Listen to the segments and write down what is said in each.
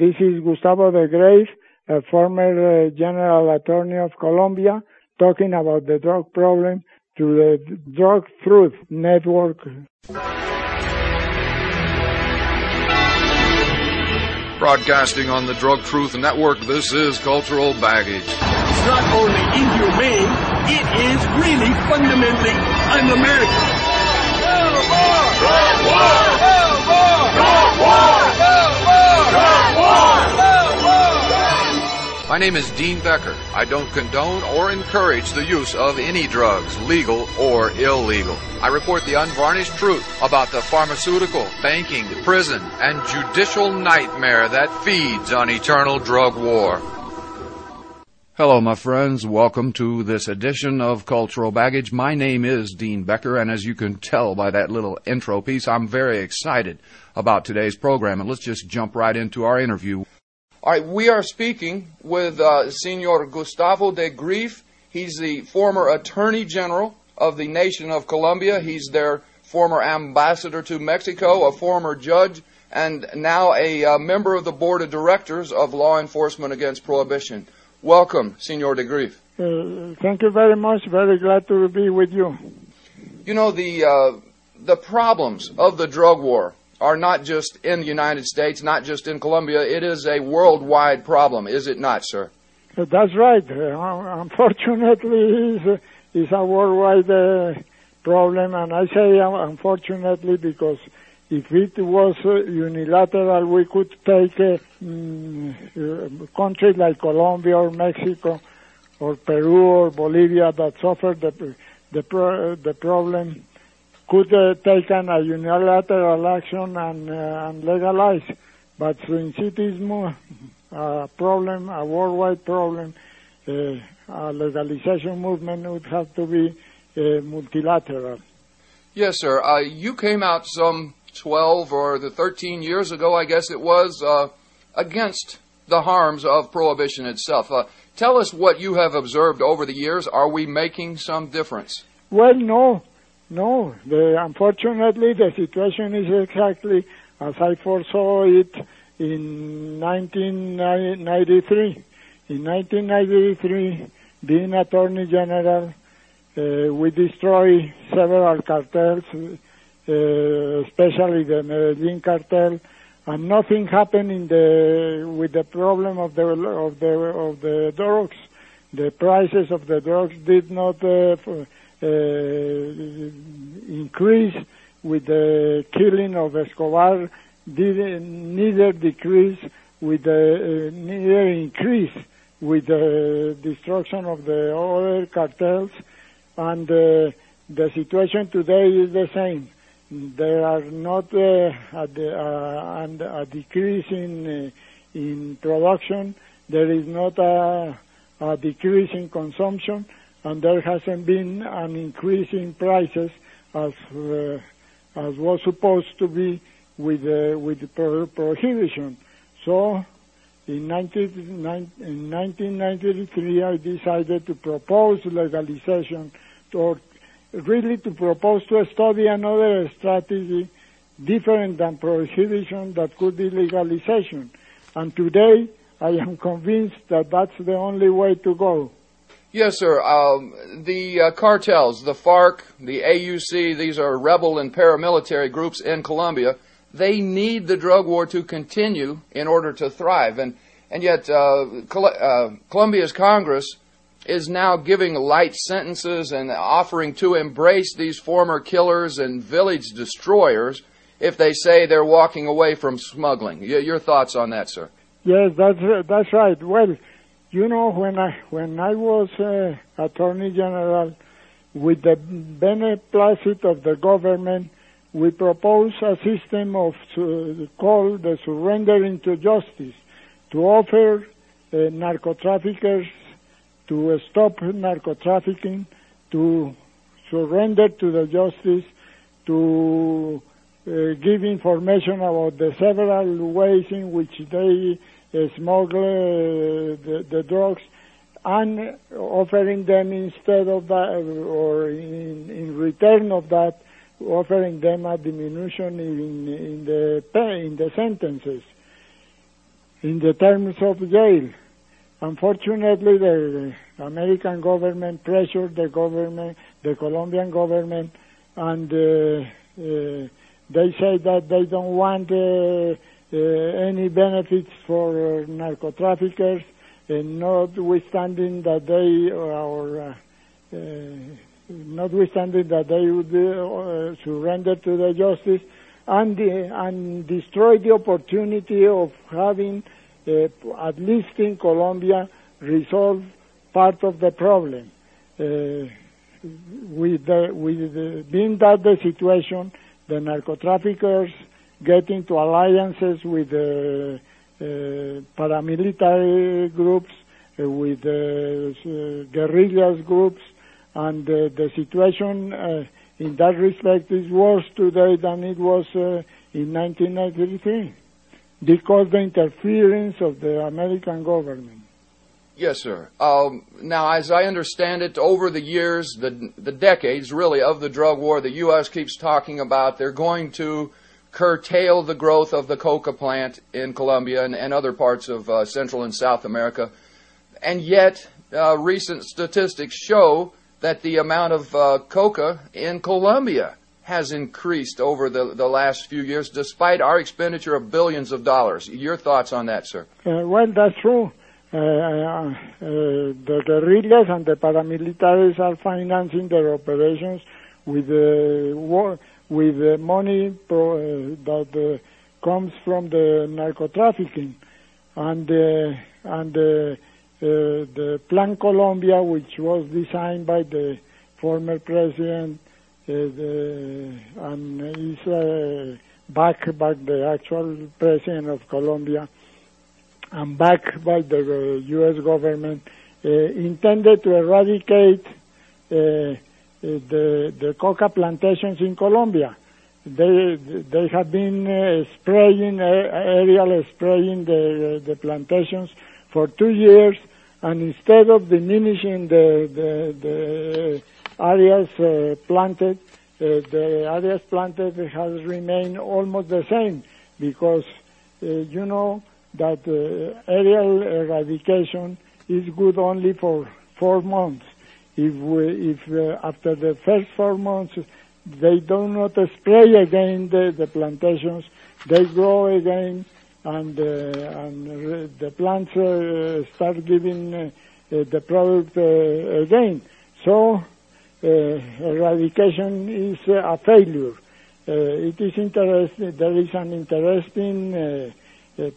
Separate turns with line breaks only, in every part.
This is Gustavo de Greiff, a former uh, General Attorney of Colombia, talking about the drug problem through the Drug Truth Network.
Broadcasting on the Drug Truth Network, this is Cultural Baggage.
It's not only inhumane, it is really fundamentally un-American.
No more! Drug war!
My name is Dean Becker. I don't condone or encourage the use of any drugs, legal or illegal. I report the unvarnished truth about the pharmaceutical, banking, prison, and judicial nightmare that feeds on eternal drug war. Hello, my friends. Welcome to this edition of Cultural Baggage. My name is Dean Becker, and as you can tell by that little intro piece, I'm very excited about today's program. And let's just jump right into our interview. All right, we are speaking with uh, Senor Gustavo de Greiff. He's the former Attorney General of the nation of Colombia. He's their former ambassador to Mexico, a former judge, and now a uh, member of the board of directors of Law Enforcement Against Prohibition. Welcome, Senor de Greiff.
Uh, thank you very much. Very glad to be with you.
You know, the, uh, the problems of the drug war are not just in the United States, not just in Colombia. It is a worldwide problem, is it not, sir?
Uh, that's right. Uh, unfortunately, it's, it's a worldwide uh, problem, and I say unfortunately because if it was unilateral, we could take a mm, countries like Colombia or Mexico or Peru or Bolivia that suffered the the, pro- the problem could uh, take an, a unilateral action and, uh, and legalize. But since it is more a problem, a worldwide problem, uh, a legalization movement would have to be uh, multilateral.
Yes, sir. Uh, you came out some 12 or the 13 years ago, I guess it was, uh, against the harms of prohibition itself. tell us what you have observed over the years. Are we making some difference?
Well, no. No, the, unfortunately, the situation is exactly as I foresaw it in 1993. In 1993, being Attorney General, uh, we destroyed several cartels, uh, especially the Medellin cartel, and nothing happened in the with the problem of the of the of the drugs. The prices of the drugs did not. Uh, uh, increase with the killing of Escobar did neither decrease with the uh, neither increase with the destruction of the other cartels and uh, the situation today is the same there are not uh, a, uh, a, decrease in uh, in production there is not a, decrease in consumption and there hasn't been an increase in prices as as was supposed to be with with pro- prohibition. So, in, 19, in 1993, I decided to propose legalization, or really to propose to study another strategy different than prohibition that could be legalization. And today, I am convinced that that's the only way to go.
Yes, sir. Um, the uh, cartels, the FARC, the AUC, these are rebel and paramilitary groups in Colombia. They need the drug war to continue in order to thrive. And, and yet, uh, Col- uh, Colombia's Congress is now giving light sentences and offering to embrace these former killers and village destroyers if they say they're walking away from smuggling. Your thoughts on that, sir?
Yes, that's, that's right. Well, you know, when I when I was uh, Attorney General, with the beneplácit of the government, we proposed a system of uh, called the surrendering to justice, to offer uh, narco-traffickers to stop narco-trafficking, to surrender to the justice, to uh, give information about the several ways in which they smuggle uh, the, the drugs and offering them instead of that or in, in return of that offering them a diminution in, in the pay, in the sentences. in the terms of jail. Unfortunately, the American government pressured the government, the Colombian government, and uh, uh, they say that they don't want uh, uh any benefits for narco traffickers, notwithstanding that they or uh, notwithstanding that they would surrender to the justice and, and destroy the opportunity of having, uh, at least in Colombia, resolve part of the problem. Uh, with the, with the, being that the situation, the narco traffickers get into alliances with the uh, paramilitary groups, uh, with the uh, guerrillas groups, and the situation in that respect is worse today than it was uh, in 1993 because the interference of the American government.
Yes, sir. Um, now, as I understand it, over the years, the, the decades really of the drug war, the U.S. keeps talking about they're going to curtail the growth of the coca plant in Colombia and, and other parts of uh, Central and South America. And yet, uh, recent statistics show that the amount of uh, coca in Colombia has increased over the, the last few years, despite our expenditure of billions of dollars. Your thoughts on that, sir?
Uh, well, that's true. Uh, uh the guerrillas and the paramilitaries are financing their operations with uh, war, with money pro, uh, that comes from the narco trafficking, and and uh, the Plan Colombia, which was designed by the former president uh, the, and is uh, backed by the actual president of Colombia and backed by the U.S. government, intended to eradicate the the coca plantations in Colombia. They they have been uh, spraying uh, aerial spraying the the plantations for two years and instead of diminishing the, the, the areas uh, planted, uh, the areas planted has remained almost the same because uh, you know that aerial eradication is good only for four months. If, we, if after the first four months they do not spray again the, the plantations, they grow again and, uh, and the plants uh, start giving uh, the product again. So Uh, eradication is a failure. Uh, it is interesting. There is an interesting uh,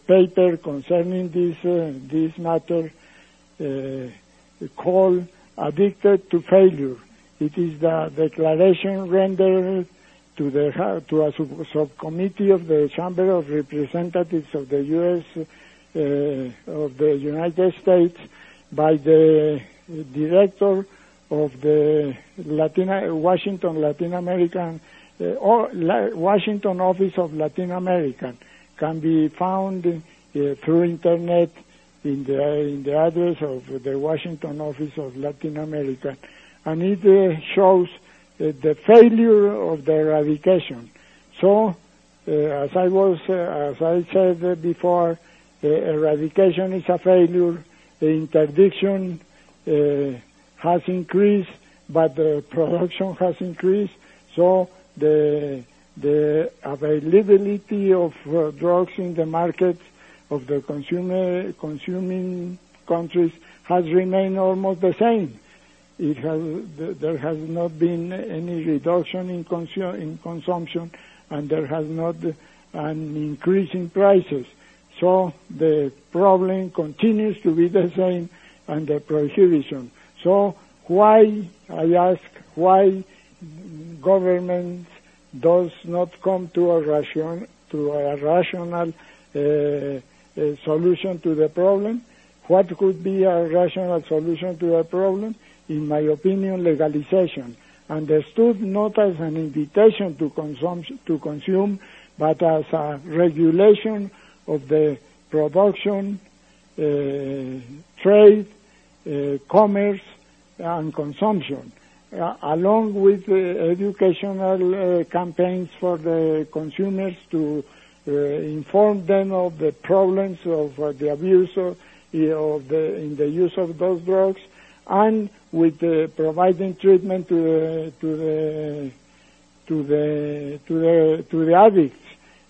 paper concerning this this matter called "Addicted to Failure." It is the declaration rendered to the to a sub subcommittee of the Chamber of Representatives of the U.S. Uh, of the United States by the director of the Latin Washington Latin American uh, or La Washington Office of Latin American can be found uh, through internet in the in the address of the Washington Office of Latin America, and it uh, shows the failure of the eradication. So, as I was, as I said before, eradication is a failure. The interdiction has increased, but the production has increased. So the the availability of uh, drugs in the market of the consumer consuming countries has remained almost the same it has there has not been any reduction in, consu- in consumption, and there has not an increase in prices. So the problem continues to be the same, and the prohibition. So why I ask why government does not come to a ration to a rational uh, uh, solution to the problem? What could be a rational solution to the problem? in my opinion, legalization, understood not as an invitation to consume, to consume but as a regulation of the production, uh, trade, commerce, and consumption, uh, along with educational uh, campaigns for the consumers to uh, inform them of the problems of uh, the abuse of, of the in the use of those drugs, and with uh, providing treatment to the to the to the to the to the addicts.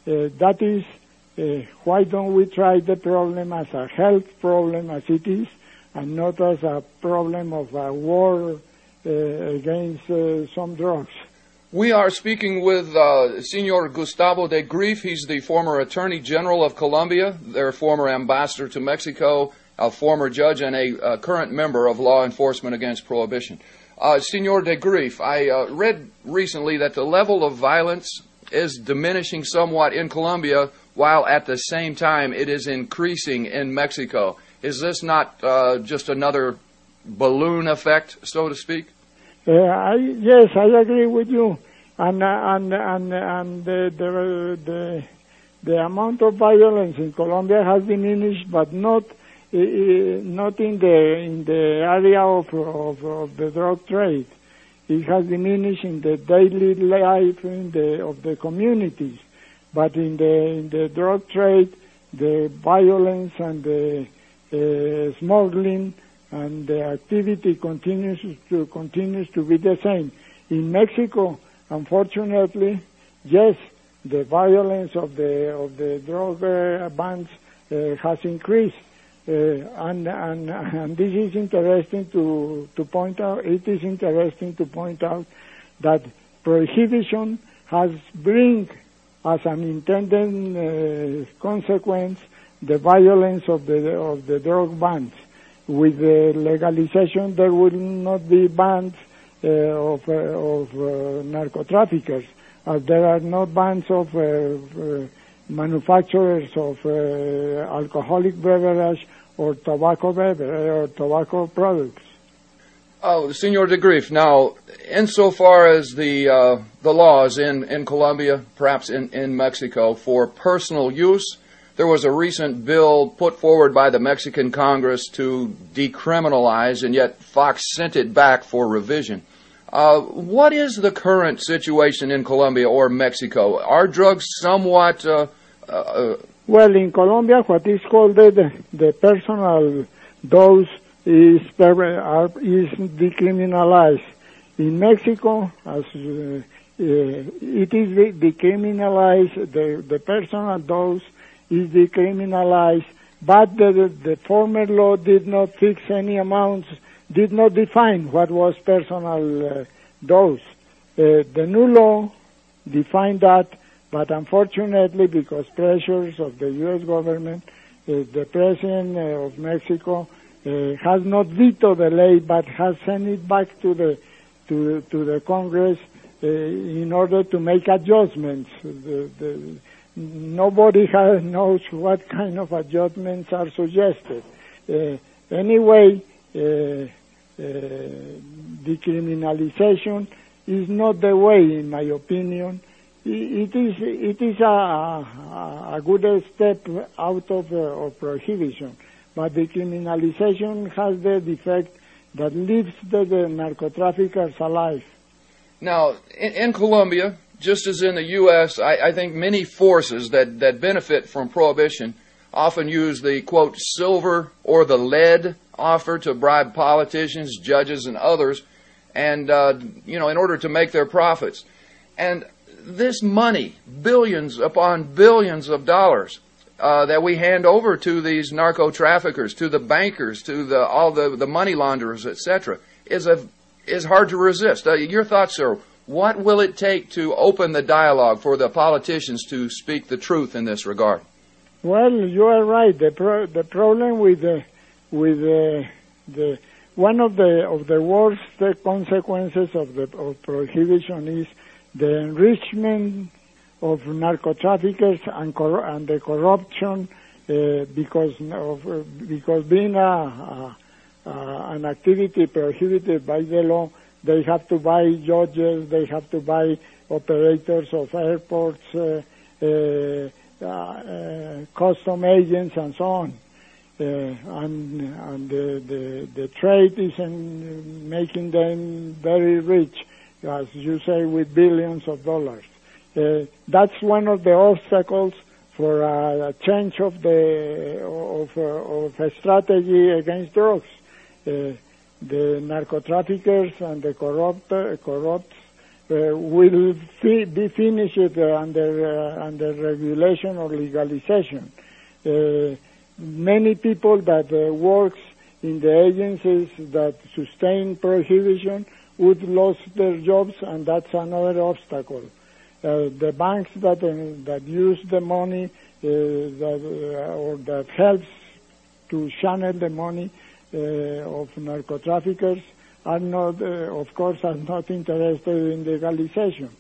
Uh, that is uh, why don't we try the problem as a health problem as it is, and not as a problem of a war uh, against uh, some drugs.
We are speaking with uh, Senor Gustavo de Greiff. He's the former Attorney General of Colombia, their former ambassador to Mexico, a former judge, and a current member of Law Enforcement Against Prohibition. Uh, Senor de Greiff, I uh, read recently that the level of violence is diminishing somewhat in Colombia, while at the same time it is increasing in Mexico. Is this not uh, just another balloon effect, so to speak?
Uh, I, yes, I agree with you. And uh, and and and the, the the the amount of violence in Colombia has diminished, but not not in the in the area of, of, of the drug trade. It has diminished in the daily life in the of the communities, but in the in the drug trade, the violence and the uh, smuggling and the activity continues to continues to be the same. In Mexico, unfortunately, yes, the violence of the of the drug uh, bands uh, has increased, uh, and, and and this is interesting to to point out. It is interesting to point out that prohibition has bring as an intended uh, consequence the violence of the of the drug bands with the legalization, there will not be bands uh, of, uh, of uh, narco-traffickers, as there are no bands of uh, uh, manufacturers of uh, alcoholic beverage or tobacco beverage or tobacco products.
Oh, Senor de Greiff, now, insofar as the uh, the laws in, in Colombia, perhaps in, in Mexico, for personal use, there was a recent bill put forward by the Mexican Congress to decriminalize, and yet Fox sent it back for revision. Uh, what is the current situation in Colombia or Mexico? Are drugs somewhat. Uh, uh,
well, in Colombia, what is called the, the personal dose is, is decriminalized. In Mexico, as uh, uh, it is decriminalized, the, the personal dose is decriminalized, but the, the former law did not fix any amounts, did not define what was personal uh, dose. Uh, the new law defined that, but unfortunately, because pressures of the U.S. government, uh, the president uh, of Mexico uh, has not vetoed the law, but has sent it back to the to to the Congress uh, in order to make adjustments. The, the, nobody has, knows what kind of adjustments are suggested. Uh, anyway, uh, uh, decriminalization is not the way, in my opinion. It is it is a, a, a good step out of, uh, of prohibition, but decriminalization has the defect that leaves the, the narco-traffickers alive.
Now, in, in Colombia, just as in the U.S., I, I, think many forces that, that benefit from prohibition often use the quote silver or the lead offer to bribe politicians, judges, and others, and uh, you know in order to make their profits. And this money, billions upon billions of dollars, uh, that we hand over to these narco traffickers, to the bankers, to the all the, the money launderers, etc., is a is hard to resist. Uh, your thoughts, sir? What will it take to open the dialogue for the politicians to speak the truth in this regard?
Well, you are right. The pro- the problem with the with the, the one of the of the worst consequences of the of prohibition is the enrichment of narco traffickers and, cor- and the corruption uh, because of because being a, a, a, an activity prohibited by the law they have to buy judges, they have to buy operators of airports, uh, uh, uh, custom agents, and so on. Uh, and and the, the, the trade is in making them very rich, as you say, with billions of dollars. Uh, that's one of the obstacles for a, change of the of, of a strategy against drugs. The narco traffickers and the corrupt corrupt uh, will fi be finished uh, under uh, under regulation or legalization. many people that works in the agencies that sustain prohibition would lose their jobs, and that's another obstacle. Uh, the banks that uh, that use the money uh, that or that helps to channel the money of narco traffickers are not, uh, of course, are not interested in legalization.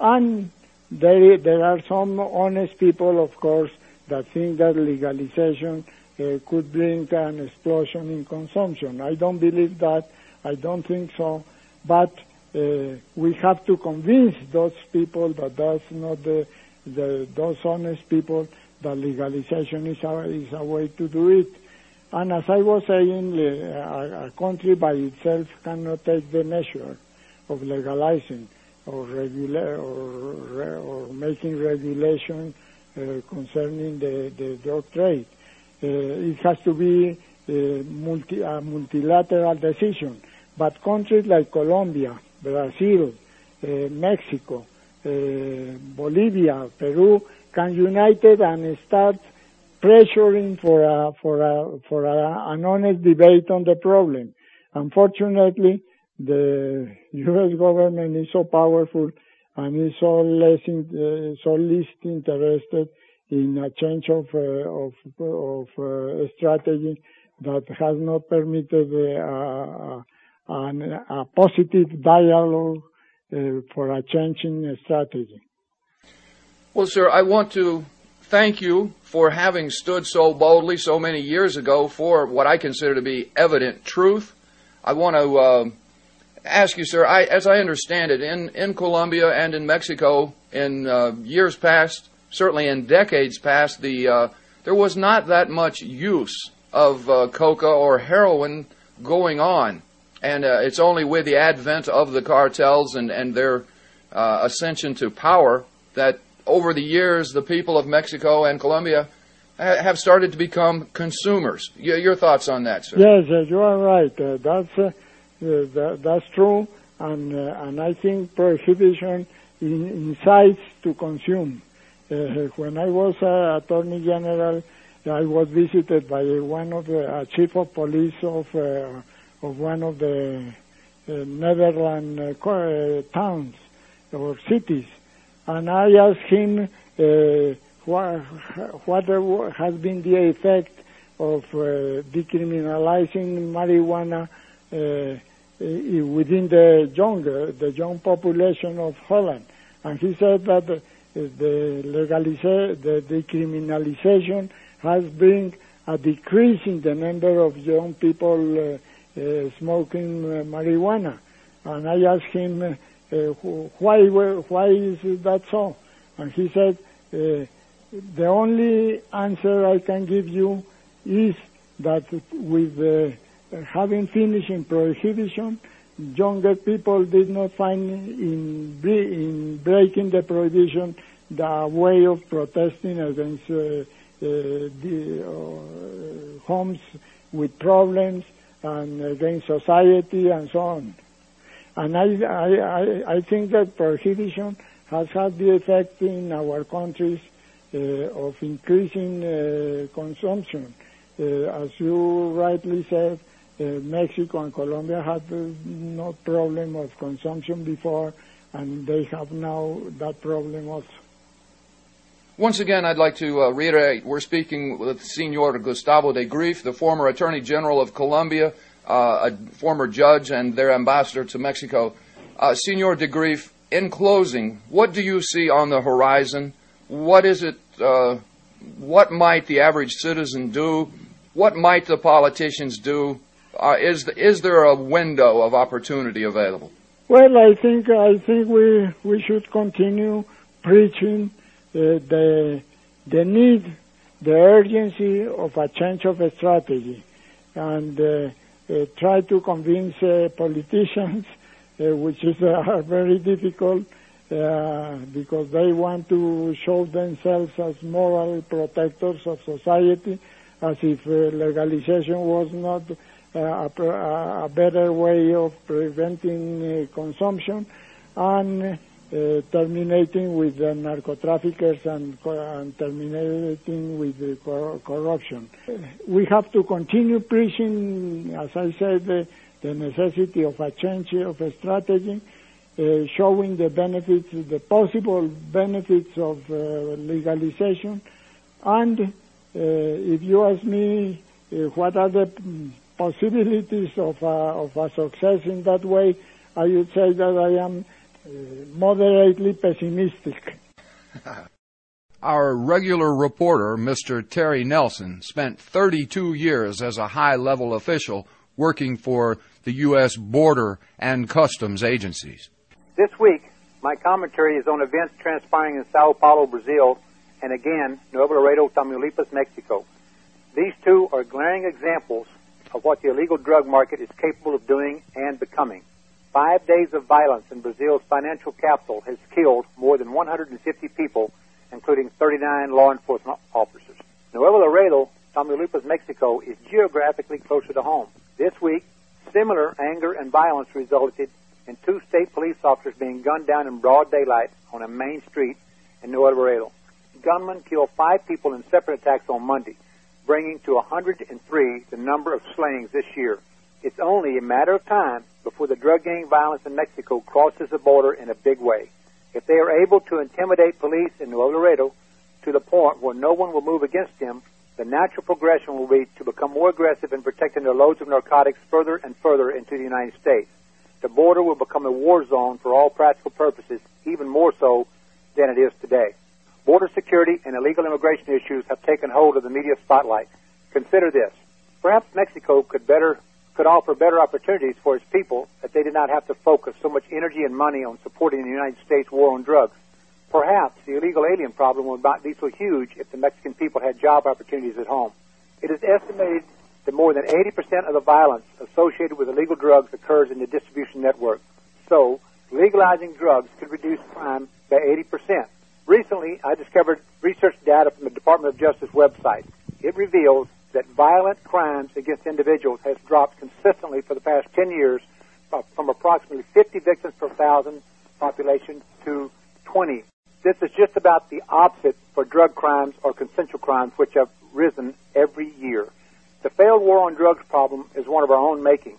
And there, there are some honest people, of course, that think that legalization uh, could bring an explosion in consumption. I don't believe that. I don't think so. But uh, we have to convince those people that that's not the, the those honest people that legalization is a, is a way to do it. And as I was saying, a, country by itself cannot take the measure of legalizing or, regula- or, or making regulation uh, concerning the, the drug trade. Uh, it has to be a, uh, multi, a multilateral decision. But countries like Colombia, Brazil, uh, Mexico, uh, Bolivia, Peru can unite and start pressuring for a, for a, for a, an honest debate on the problem. Unfortunately, the U.S. government is so powerful and is so less in, uh, so least interested in a change of uh, of, of uh, strategy that has not permitted uh, a, a positive dialogue uh, for a change in strategy.
Well, sir, I want to thank you for having stood so boldly so many years ago for what I consider to be evident truth. I want to uh, ask you, sir, I, as I understand it, in, in Colombia and in Mexico in uh, years past, certainly in decades past, the, uh, there was not that much use of uh, coca or heroin going on. And uh, it's only with the advent of the cartels and, and their uh, ascension to power that over the years, the people of Mexico and Colombia have started to become consumers. Your thoughts on that, sir?
Yes, uh, you are right. Uh, that's uh, that, that's true, and and I think prohibition incites to consume. When I was Attorney General, I was visited by one of the chief of police of of one of the Netherlands towns or cities and I asked him uh, what, what has been the effect of uh, decriminalizing marijuana uh, within the young, the young population of Holland. And he said that the, legaliza- the decriminalization has been a decrease in the number of young people uh, uh, smoking marijuana. And I asked him why why is that so? And he said, uh, the only answer I can give you is that with uh, having finished in prohibition, younger people did not find in, in breaking the prohibition the way of protesting against uh, uh, the uh, homes with problems and against society and so on. And I, I, I think that prohibition has had the effect in our countries uh, of increasing uh, consumption. Uh, as you rightly said, uh, Mexico and Colombia had no problem of consumption before, and they have now that problem also.
Once again, I'd like to uh, reiterate we're speaking with Senor Gustavo de Greiff, the former Attorney General of Colombia, uh, a former judge and their ambassador to Mexico. Uh, Senor de Greiff, in closing, what do you see on the horizon? What is it? Uh, what might the average citizen do? What might the politicians do? Uh, is the, is there a window of opportunity available?
Well, I think I think we we should continue preaching uh, the the need, the urgency of a change of strategy, and uh, try to convince uh, politicians, uh, which is very difficult, uh, because they want to show themselves as moral protectors of society, as if uh, legalization was not uh, a, a, better way of preventing uh, consumption. And uh, terminating with the narco traffickers and, and terminating with the cor- corruption. We have to continue preaching, as I said, the, the necessity of a change of a strategy, uh, showing the benefits, the possible benefits of uh, legalization, and uh, if you ask me uh, what are the possibilities of a, of a success in that way, I would say that I am Uh, moderately pessimistic.
Our regular reporter, Mr. Terry Nelson, spent 32 years as a high level official working for the U.S. Border and Customs agencies.
This week, my commentary is on events transpiring in Sao Paulo, Brazil, and again, Nuevo Laredo, Tamaulipas, Mexico. These two are glaring examples of what the illegal drug market is capable of doing and becoming. Five days of violence in Brazil's financial capital has killed more than 150 people, including 39 law enforcement officers. Nuevo Laredo, Tamaulipas, Mexico, is geographically closer to home. This week, similar anger and violence resulted in two state police officers being gunned down in broad daylight on a main street in Nuevo Laredo. Gunmen killed five people in separate attacks on Monday, bringing to 103 the number of slayings this year. It's only a matter of time before the drug gang violence in Mexico crosses the border in a big way. If they are able to intimidate police in Nuevo Laredo to the point where no one will move against them, the natural progression will be to become more aggressive in protecting their loads of narcotics further and further into the United States. The border will become a war zone for all practical purposes, even more so than it is today. Border security and illegal immigration issues have taken hold of the media spotlight. Consider this. Perhaps Mexico could better could offer better opportunities for its people if they did not have to focus so much energy and money on supporting the United States war on drugs. Perhaps the illegal alien problem would not be so huge if the Mexican people had job opportunities at home. It is estimated that more than 80% of the violence associated with illegal drugs occurs in the distribution network. So, legalizing drugs could reduce crime by 80%. Recently, I discovered research data from the Department of Justice website. It reveals that violent crimes against individuals has dropped consistently for the past 10 years uh, from approximately 50 victims per thousand population to 20. This is just about the opposite for drug crimes or consensual crimes, which have risen every year. The failed war on drugs problem is one of our own making.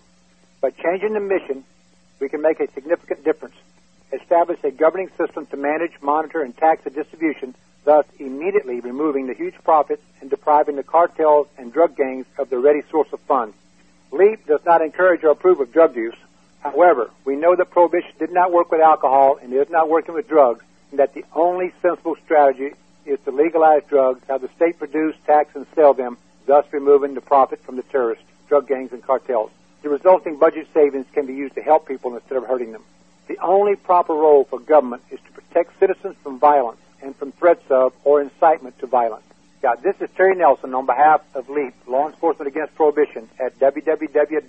By changing the mission, we can make a significant difference. Establish a governing system to manage, monitor, and tax the distribution thus immediately removing the huge profits and depriving the cartels and drug gangs of their ready source of funds. LEAP does not encourage or approve of drug use. However, we know that prohibition did not work with alcohol and is not working with drugs, and that the only sensible strategy is to legalize drugs, have the state produce, tax, and sell them, thus removing the profit from the terrorists, drug gangs, and cartels. The resulting budget savings can be used to help people instead of hurting them. The only proper role for government is to protect citizens from violence and from threats of or incitement to violence. Yeah, this is Terry Nelson on behalf of LEAP, Law Enforcement Against Prohibition, at www.leap.cc.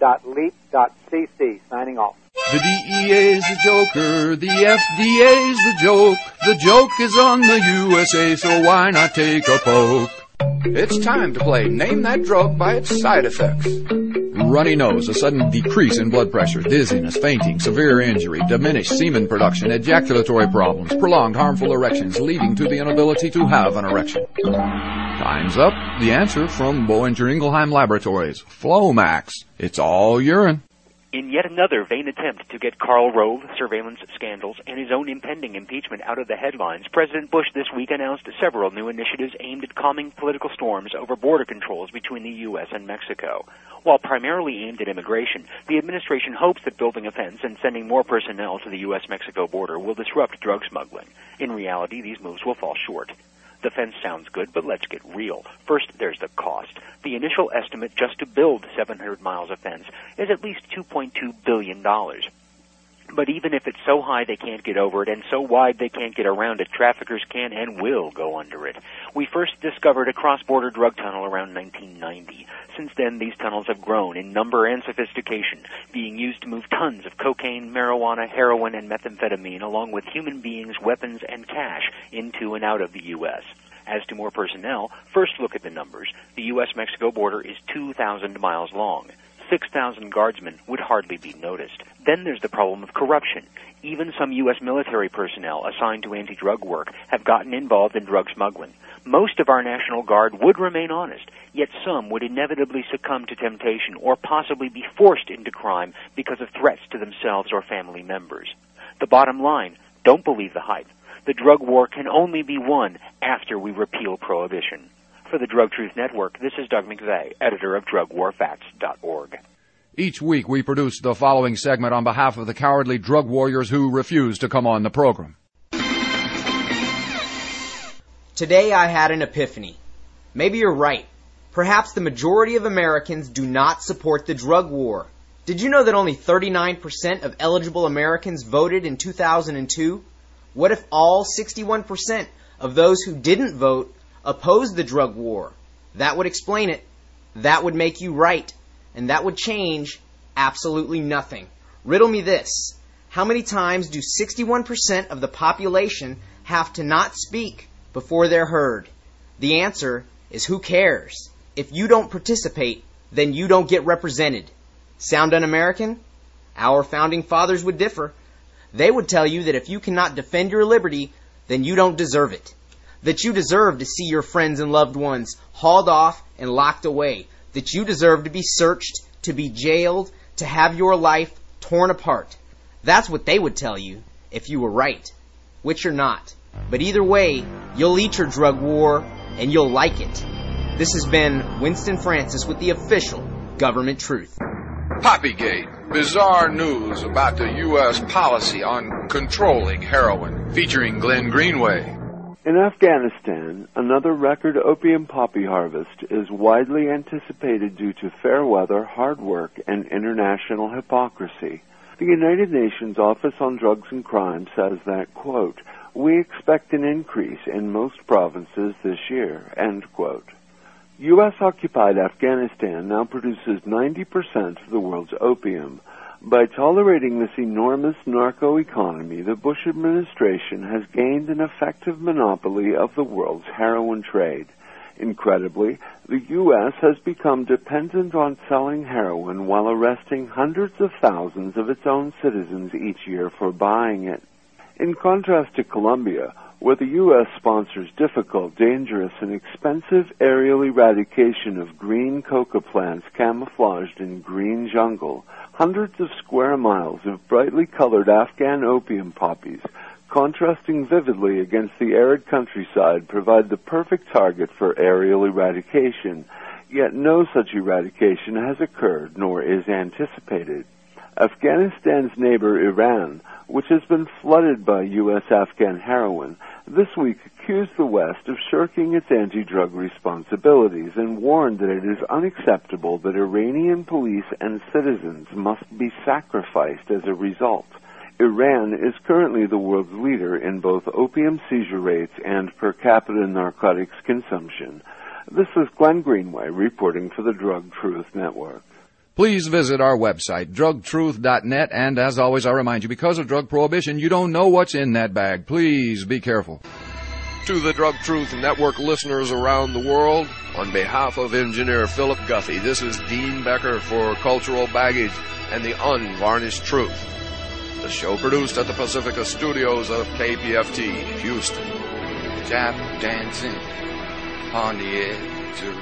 Signing off.
The DEA is the joker, the FDA is the joke. The joke is on the USA, so why not take a poke? It's time to play Name That Drug by its side effects runny nose, a sudden decrease in blood pressure, dizziness, fainting, severe injury, diminished semen production, ejaculatory problems, prolonged harmful erections leading to the inability to have an erection. Time's up. The answer from Boehringer Ingelheim Laboratories. Flomax. It's all urine.
In yet another vain attempt to get Karl Rove, surveillance scandals, and his own impending impeachment out of the headlines, President Bush this week announced several new initiatives aimed at calming political storms over border controls between the U.S. and Mexico. While primarily aimed at immigration, the administration hopes that building a fence and sending more personnel to the U.S.-Mexico border will disrupt drug smuggling. In reality, these moves will fall short. The fence sounds good, but let's get real. First, there's the cost. The initial estimate just to build 700 miles of fence is at least $2.2 billion. But even if it's so high they can't get over it and so wide they can't get around it, traffickers can and will go under it. We first discovered a cross-border drug tunnel around 1990. Since then, these tunnels have grown in number and sophistication, being used to move tons of cocaine, marijuana, heroin, and methamphetamine, along with human beings, weapons, and cash into and out of the U.S. As to more personnel, first look at the numbers. The U.S.-Mexico border is 2,000 miles long. 6,000 guardsmen would hardly be noticed. Then there's the problem of corruption. Even some U.S. military personnel assigned to anti-drug work have gotten involved in drug smuggling. Most of our National Guard would remain honest, yet some would inevitably succumb to temptation or possibly be forced into crime because of threats to themselves or family members. The bottom line, don't believe the hype. The drug war can only be won after we repeal prohibition. For the Drug Truth Network, this is Doug McVey, editor of DrugWarFacts.org.
Each week we produce the following segment on behalf of the cowardly drug warriors who refuse to come on the program.
Today I had an epiphany. Maybe you're right. Perhaps the majority of Americans do not support the drug war. Did you know that only 39% of eligible Americans voted in 2002? What if all 61% of those who didn't vote opposed the drug war? That would explain it. That would make you right. And that would change absolutely nothing. Riddle me this. How many times do 61% of the population have to not speak before they're heard? The answer is who cares? If you don't participate, then you don't get represented. Sound un-American? Our founding fathers would differ. They would tell you that if you cannot defend your liberty, then you don't deserve it that you deserve to see your friends and loved ones hauled off and locked away, that you deserve to be searched, to be jailed, to have your life torn apart. That's what they would tell you if you were right, which you're not. But either way, you'll eat your drug war and you'll like it. This has been Winston Francis with the official government truth.
Poppygate, bizarre news about the U.S. policy on controlling heroin, featuring Glenn Greenway.
In Afghanistan, another record opium poppy harvest is widely anticipated due to fair weather, hard work, and international hypocrisy. The United Nations Office on Drugs and Crime says that, quote, we expect an increase in most provinces this year, end quote. U.S. occupied Afghanistan now produces 90% of the world's opium, by tolerating this enormous narco economy, the Bush administration has gained an effective monopoly of the world's heroin trade. Incredibly, the U.S. has become dependent on selling heroin while arresting hundreds of thousands of its own citizens each year for buying it. In contrast to Colombia, where the U.S. sponsors difficult, dangerous, and expensive aerial eradication of green coca plants camouflaged in green jungle, hundreds of square miles of brightly colored Afghan opium poppies, contrasting vividly against the arid countryside, provide the perfect target for aerial eradication, yet no such eradication has occurred nor is anticipated. Afghanistan's neighbor Iran, which has been flooded by U.S. Afghan heroin, this week accused the West of shirking its anti-drug responsibilities and warned that it is unacceptable that Iranian police and citizens must be sacrificed as a result. Iran is currently the world's leader in both opium seizure rates and per capita narcotics consumption. This is Glenn Greenway reporting for the Drug Truth Network.
Please visit our website, drugtruth.net, and as always, I remind you, because of drug prohibition, you don't know what's in that bag. Please be careful. To the Drug Truth Network listeners around the world, on behalf of engineer Philip Guthrie, this is Dean Becker for Cultural Baggage and the Unvarnished Truth. The show produced at the Pacifica Studios of KPFT, Houston. Jap dancing on the edge of